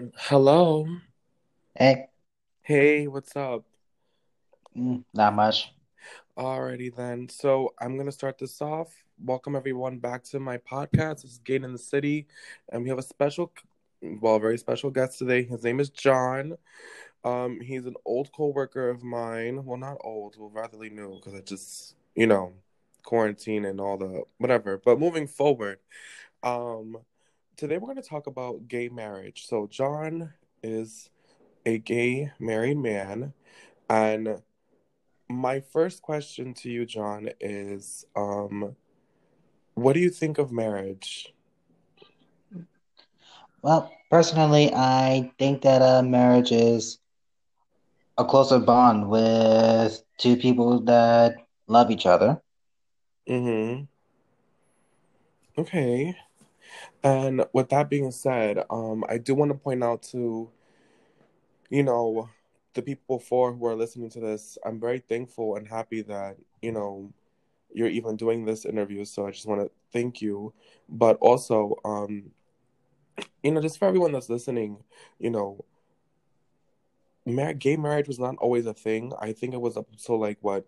Hello. Hey, Hey, what's up? mm, not much. Alrighty then. So I'm gonna start this off. Welcome everyone back to my podcast. This is Gain in the City, and we have a special, well, very special guest today. His name is John. Um, he's an old co-worker of mine. Well, not old, well, ratherly new, because I just, you know, quarantine and all the whatever. But moving forward, um, today we're gonna talk about gay marriage. So John is a gay married man, and My first question to you, John, is um, what do you think of marriage? Well, personally, I think that a marriage is a closer bond with two people that love each other. Mm-hmm. Okay. And with that being said, um, I do want to point out to, you know, the people before who are listening to this, I'm very thankful and happy that, you know, you're even doing this interview. So I just want to thank you. But also, um, you know, just for everyone that's listening, you know, mar- gay marriage was not always a thing. I think it was up until like what,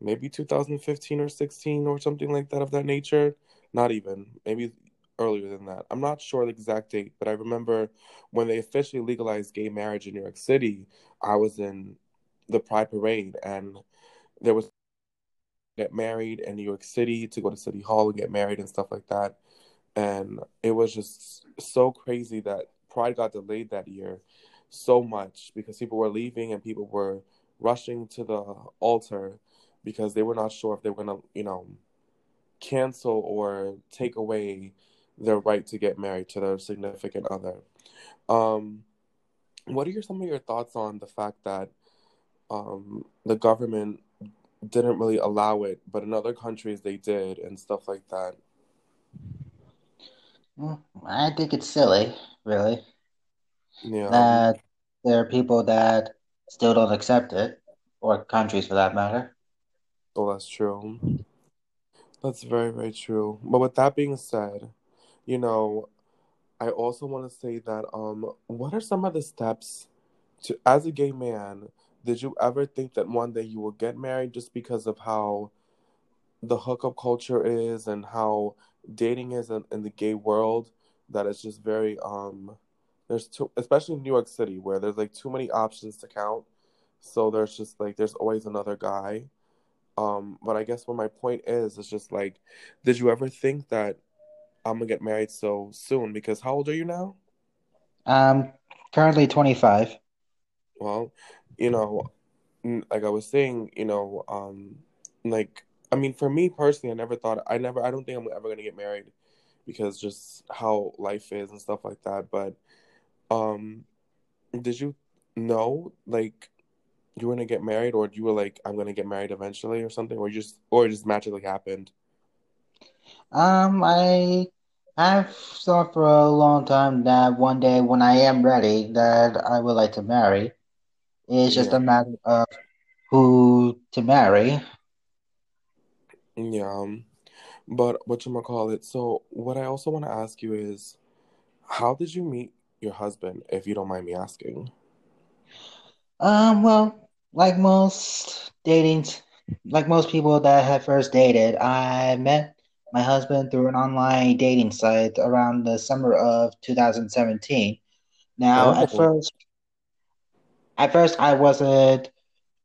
maybe 2015 or 16 or something like that of that nature. Not even, maybe earlier than that. I'm not sure the exact date, but I remember when they officially legalized gay marriage in New York City, I was in the Pride Parade and there was get married in New York City to go to City Hall and get married and stuff like that. And it was just so crazy that Pride got delayed that year so much because people were leaving and people were rushing to the altar because they were not sure if they were going to, you know, cancel or take away their right to get married to their significant other. Um, what are your, some of your thoughts on the fact that um, the government didn't really allow it, but in other countries they did and stuff like that? Mm, I think it's silly, really, Yeah, that there are people that still don't accept it, or countries for that matter. well, that's true. That's very, very true. But with that being said, you know, I also want to say that um, what are some of the steps to, as a gay man, did you ever think that one day you will get married just because of how the hookup culture is and how dating is in, in the gay world? That it's just very um, there's too, especially in New York City where there's like too many options to count. So there's just like there's always another guy. Um, but I guess what my point is is just like, did you ever think that I'm gonna get married so soon? Because how old are you now? I'm currently 25. Well, you know, like I was saying, you know, um, like I mean, for me personally, I never thought I never I don't think I'm ever gonna get married because just how life is and stuff like that. But um, did you know like you were gonna get married, or you were like I'm gonna get married eventually, or something, or you just or it just magically happened? Um, I I've thought for a long time that one day when I am ready, that I would like to marry. It's just a matter of who to marry. yeah. um, But what you call it? So what I also want to ask you is, how did you meet your husband, if you don't mind me asking? Um, well, like most dating, like most people that have first dated, I met my husband through an online dating site around the summer of 2017. Now, at Oh, first, at first I wasn't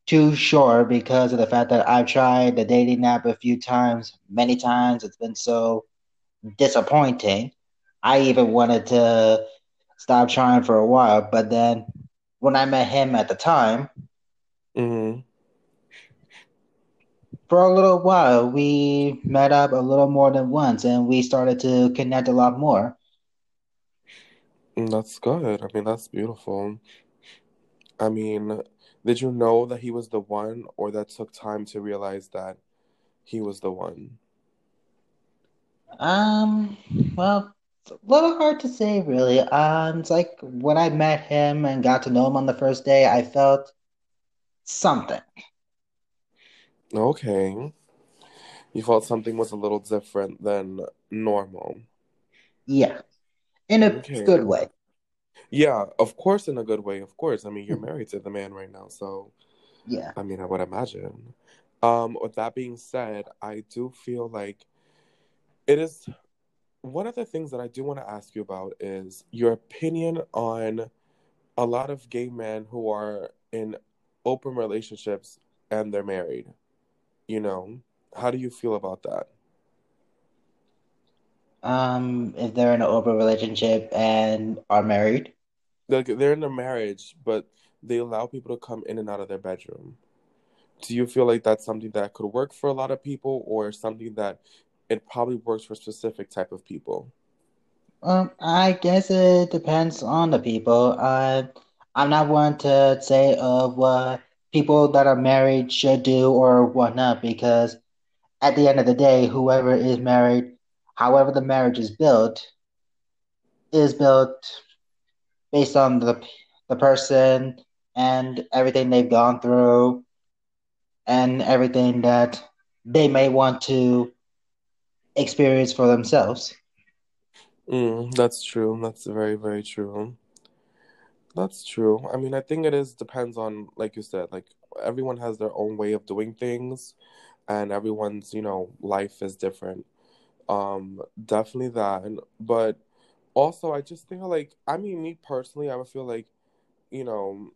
too sure because of the fact that I've tried the dating app a few times, many times. It's been so disappointing. I even wanted to stop trying for a while, but then when I met him at the time, mm-hmm. For a little while, we met up a little more than once and we started to connect a lot more. That's good. I mean, that's beautiful. I mean, did you know that he was the one, or that took time to realize that he was the one? Um, well, it's a little hard to say, really. Um, it's like when I met him and got to know him on the first day, I felt something. Okay. You felt something was a little different than normal. Yeah, in a Okay. good way. Yeah, of course, in a good way. Of course. I mean, you're married to the man right now, so Yeah. I mean, I would imagine. Um, with that being said, I do feel like it is one of the things that I do want to ask you about is your opinion on a lot of gay men who are in open relationships and they're married. You know, how do you feel about that? Um, if they're in an open relationship and are married. Like they're in a marriage, but they allow people to come in and out of their bedroom. Do you feel like that's something that could work for a lot of people or something that it probably works for specific type of people? Um, I guess it depends on the people. Uh, I'm not one to say of what people that are married should do or whatnot because at the end of the day, whoever is married, however the marriage is built, is built based on the the person and everything they've gone through and everything that they may want to experience for themselves. Mm, that's true. That's very, very true. That's true. I mean, I think it is depends on, like you said, like everyone has their own way of doing things, and everyone's, you know, life is different. Um, definitely that. But also, I just think like, I mean, me personally, I would feel like, you know,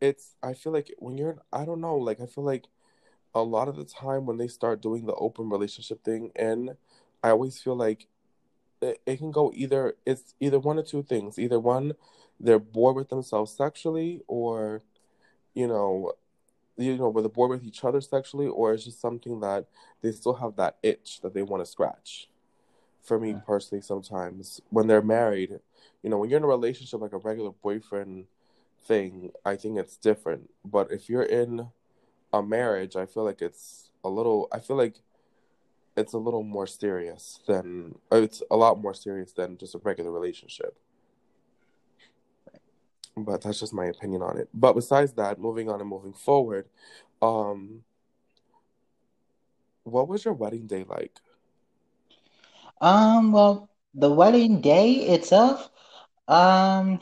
it's, I feel like when you're, I don't know, like, I feel like a lot of the time when they start doing the open relationship thing, and I always feel like it, it can go either it's either one or two things. Either one, they're bored with themselves sexually, or you know, you know, where they're bored with each other sexually, or it's just something that they still have that itch that they want to scratch. For me personally, sometimes when they're married, you know, when you're in a relationship like a regular boyfriend thing, I think it's different. But if you're in a marriage, I feel like it's a little. I feel like it's a little more serious than it's a lot more serious than just a regular relationship. But that's just my opinion on it. But besides that, moving on and moving forward, um, what was your wedding day like? Um, well, the wedding day itself, um,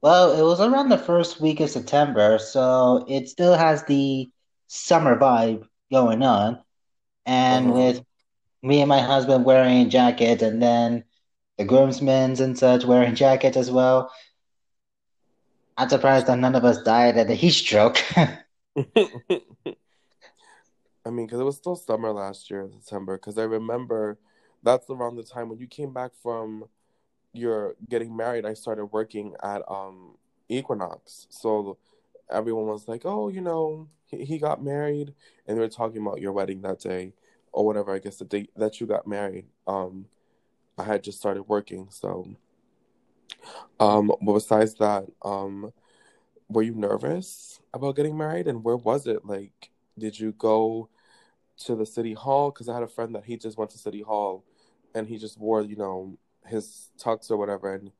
well, it was around the first week of September, so it still has the summer vibe going on. And Uh-huh. with me and my husband wearing jackets, and then the groomsmen and such wearing jackets as well, I'm surprised that none of us died at the heat stroke. I mean, because it was still summer last year in September. Because I remember that's around the time when you came back from your getting married. I started working at um Equinox, so everyone was like, "Oh, you know, he, he got married," and they were talking about your wedding that day or whatever. I guess the date that you got married. Um, I had just started working, so um, but besides that, um, were you nervous about getting married, and where was it? Like, did you go to the city hall? Because I had a friend that he just went to city hall, and he just wore, you know, his tux or whatever, and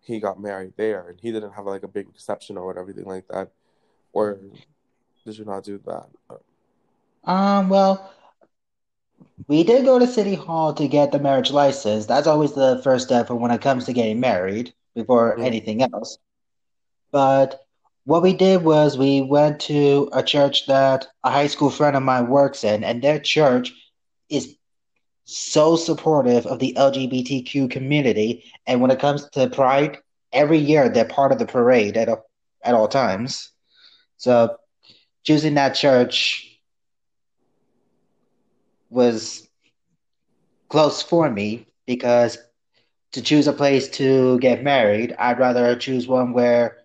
he got married there, and he didn't have like a big reception or whatever, everything like that. Or did you not do that? Um, well, we did go to City Hall to get the marriage license. That's always the first step when it comes to getting married before Mm, anything else. But what we did was we went to a church that a high school friend of mine works in, and their church is so supportive of the LGBTQ community. And when it comes to Pride, every year they're part of the parade at a, at all times. So choosing that church was close for me because to choose a place to get married, I'd rather choose one where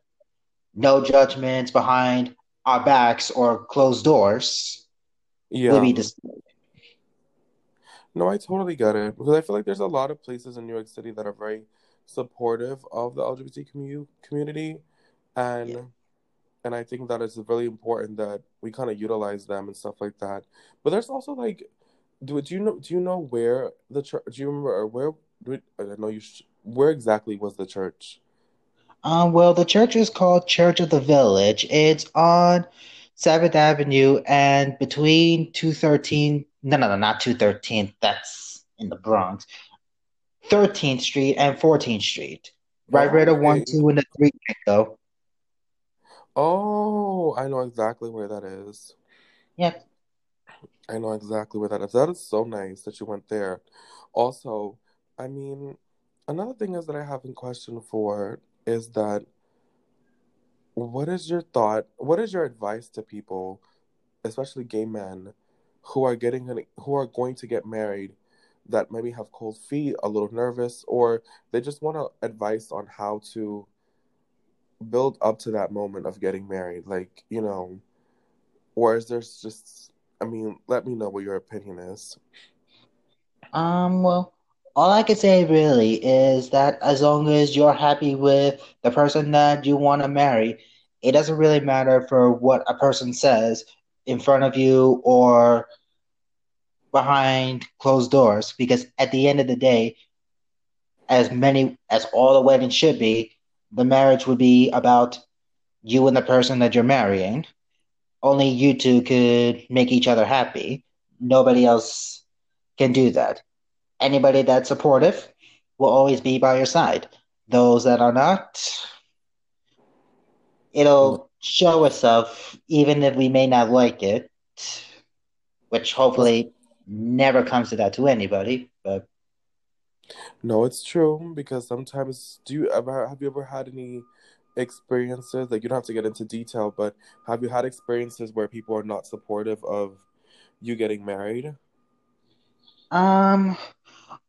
no judgments behind our backs or closed doors will be Yeah. displayed. No, I totally get it because I feel like there's a lot of places in New York City that are very supportive of the LGBT commu community, Yeah. And I think that it's really important that we kind of utilize them and stuff like that. But there's also like, do do you know do you know where the church? Do you remember or where? do- I don't know you. Sh where exactly was the church? Um, well, the church is called Church of the Village. It's on 7th Avenue and between 213, no, no, no, not 213, that's in the Bronx. 13th Street and 14th Street. Right where the one, two, and the three go. Oh, I know exactly where that is. Yep. I know exactly where that is. That is so nice that you went there. Also, I mean, another thing is that I have a question for is that what is your thought? What is your advice to people, especially gay men, who are getting who are going to get married, that maybe have cold feet, a little nervous, or they just want advice on how to build up to that moment of getting married, like you know, or is there just? I mean, let me know what your opinion is. Um. Well, all I can say really is that as long as you're happy with the person that you want to marry, it doesn't really matter for what a person says in front of you or behind closed doors because at the end of the day as many as all the weddings should be the marriage would be about you and the person that you're marrying only you two could make each other happy nobody else can do that anybody that's supportive will always be by your side. Those that are not, it'll show itself even if we may not like it, which hopefully never comes to that to anybody. But no, it's true because sometimes do you ever have you ever had any experiences like you don't have to get into detail, but have you had experiences where people are not supportive of you getting married? Um,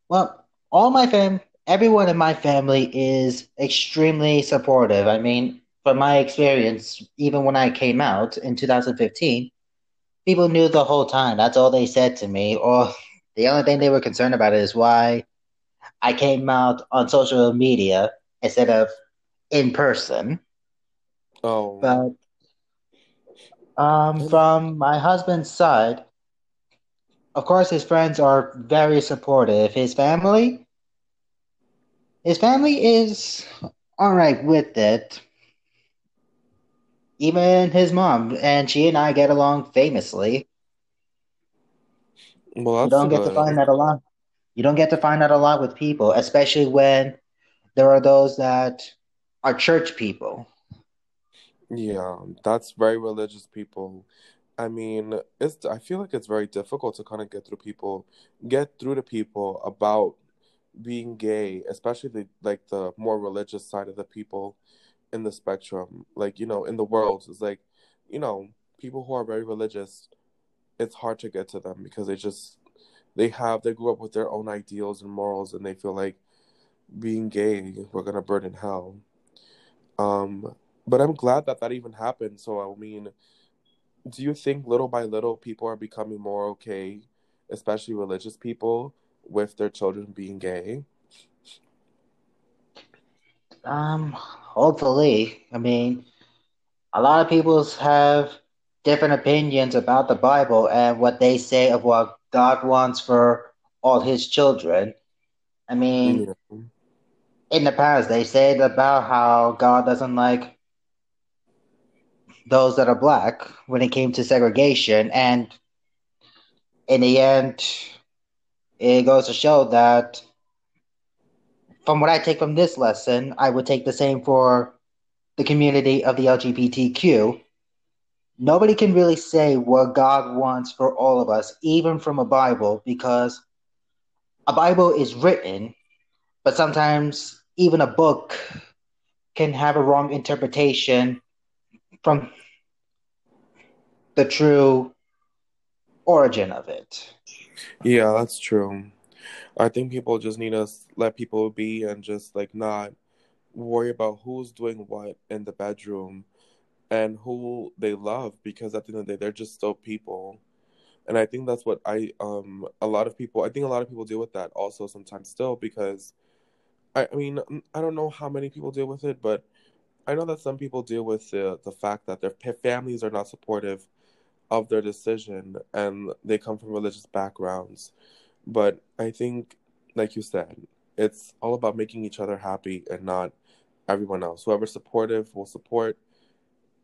well, all my fam, everyone in my family is extremely supportive. I mean, from my experience, even when I came out in 2015, people knew the whole time. That's all they said to me. Or the only thing they were concerned about is why I came out on social media instead of in person. Oh. But um, from my husband's side, of course, his friends are very supportive. His family, his family is all right with it. Even his mom and she and I get along famously. Well, don't get to find that a lot. You don't get to find out a lot with people, especially when there are those that are church people. Yeah, that's very religious people I mean, it's I feel like it's very difficult to kind of get through people, get through to people about being gay, especially the like the more religious side of the people in the spectrum. Like, you know, in the world, it's like, you know, people who are very religious, it's hard to get to them because they just they have they grew up with their own ideals and morals and they feel like being gay, we're gonna burn in hell. Um, but I'm glad that that even happened. So I mean, do you think little by little people are becoming more okay, especially religious people, with their children being gay? Um, hopefully. I mean, a lot of people have different opinions about the Bible and what they say of what God wants for all his children. I mean, yeah. in the past, they said about how God doesn't like those that are black when it came to segregation. And in the end, it goes to show that from what I take from this lesson, I would take the same for the community of the LGBTQ. Nobody can really say what God wants for all of us, even from a Bible, because a Bible is written, but sometimes even a book can have a wrong interpretation from the true origin of it. Yeah, that's true. I think people just need to let people be and just like not worry about who's doing what in the bedroom and who they love because at the end of the day they're just still people. And I think that's what I um a lot of people I think a lot of people deal with that also sometimes still because I, I mean I don't know how many people deal with it, but I know that some people deal with the the fact that their families are not supportive of their decision and they come from religious backgrounds. But I think, like you said, it's all about making each other happy and not everyone else. Whoever's supportive will support,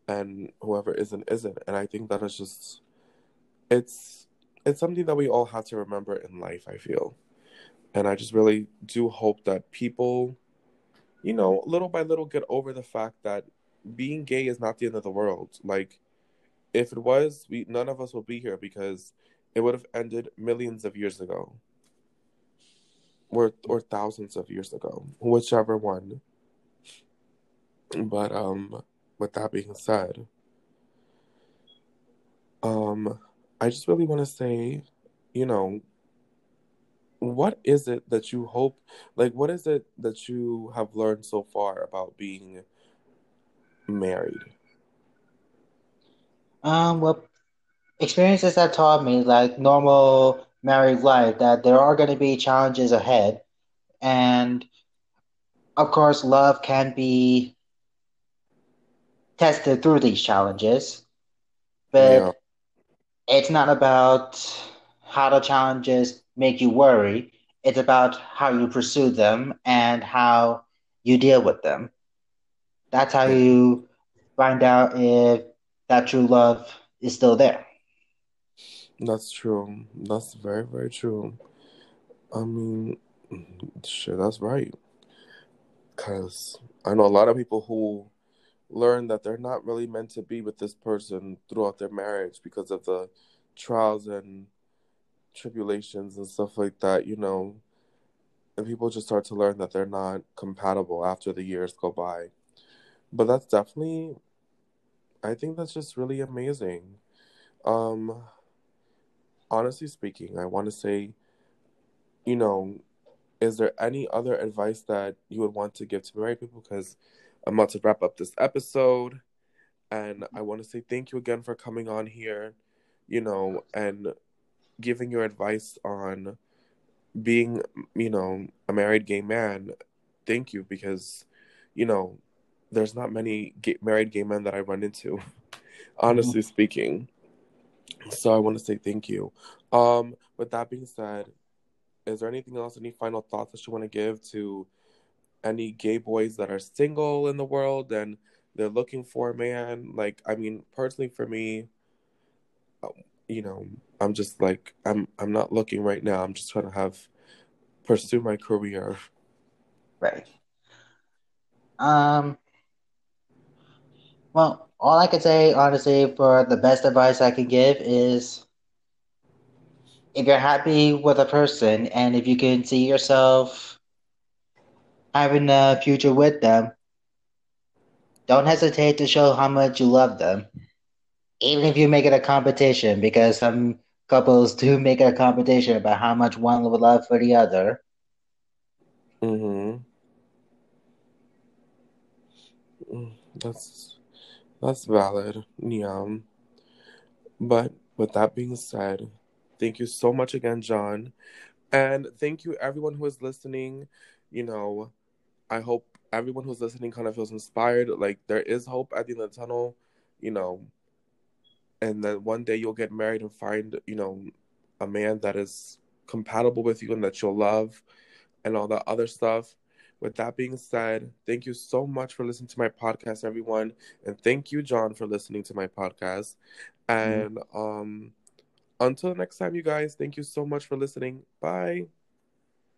and whoever isn't isn't. And I think that is just it's it's something that we all have to remember in life. I feel, And I just really do hope that people, you know, little by little get over the fact that being gay is not the end of the world. Like, if it was, we none of us would be here because it would have ended millions of years ago. Or or thousands of years ago. Whichever one. But um with that being said, um I just really want to say, you know, what is it that you hope like what is it that you have learned so far about being married? Um, well, experiences that taught me, like normal married life, that there are going to be challenges ahead. And of course, love can be tested through these challenges. But Yeah, it's not about how the challenges make you worry, it's about how you pursue them and how you deal with them. That's how you find out if that true love is still there. that's true. That's very, very true. I mean, shit, that's right. Because I know a lot of people who learn that they're not really meant to be with this person throughout their marriage because of the trials and tribulations and stuff like that, you know. And people just start to learn that they're not compatible after the years go by. But that's definitely, I think that's just really amazing. Um, honestly speaking, I want to say, you know, is there any other advice that you would want to give to married people? Because I'm about to wrap up this episode, and I want to say thank you again for coming on here, you know, and giving your advice on being, you know, a married gay man. Thank you because, you know, there's not many gay, married gay men that I run into, honestly speaking. So I want to say thank you. Um, with that being said, is there anything else, any final thoughts that you want to give to any gay boys that are single in the world and they're looking for a man? Like, I mean, personally for me, uh, you know, I'm just like I'm I'm not looking right now. I'm just trying to have pursue my career. Right. Um, well, all I can say, honestly, for the best advice I can give is if you're happy with a person and if you can see yourself having a future with them, don't hesitate to show how much you love them. Even if you make it a competition, because some couples do make it a competition about how much one would love for the other. Mm-hmm. That's that's valid. Yeah. But with that being said, thank you so much again, John. And thank you everyone who is listening. You know, I hope everyone who's listening kind of feels inspired. Like there is hope at the end of the tunnel, you know, and then one day you'll get married and find, you know, a man that is compatible with you and that you'll love and all that other stuff. With that being said, thank you so much for listening to my podcast, everyone. And thank you, John, for listening to my podcast. And um until next time, you guys, thank you so much for listening. Bye.